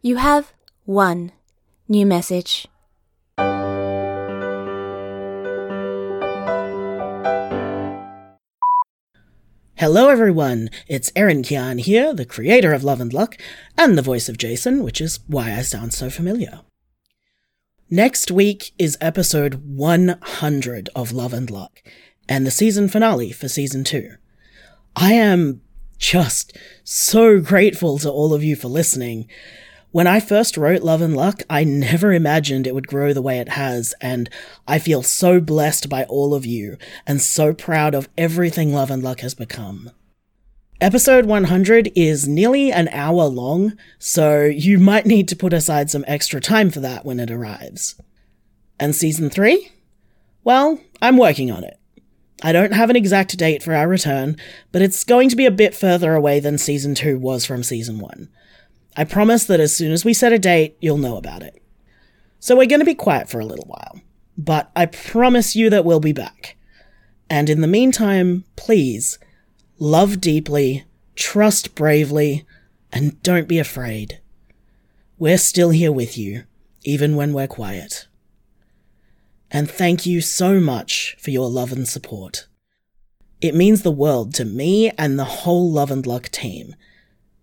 You have one new message. Hello, everyone. It's Erin Kian here, the creator of Love and Luck, and the voice of Jason, which is why I sound so familiar. Next week is episode 100 of Love and Luck, and the season finale for season 2. I am just so grateful to all of you for listening. When I first wrote Love and Luck, I never imagined it would grow the way it has, and I feel so blessed by all of you and so proud of everything Love and Luck has become. Episode 100 is nearly an hour long, so you might need to put aside some extra time for that when it arrives. And season 3? Well, I'm working on it. I don't have an exact date for our return, but it's going to be a bit further away than season 2 was from season 1. I promise that as soon as we set a date, you'll know about it. So we're going to be quiet for a little while, but I promise you that we'll be back. And in the meantime, please, love deeply, trust bravely, and don't be afraid. We're still here with you, even when we're quiet. And thank you so much for your love and support. It means the world to me and the whole Love and Luck team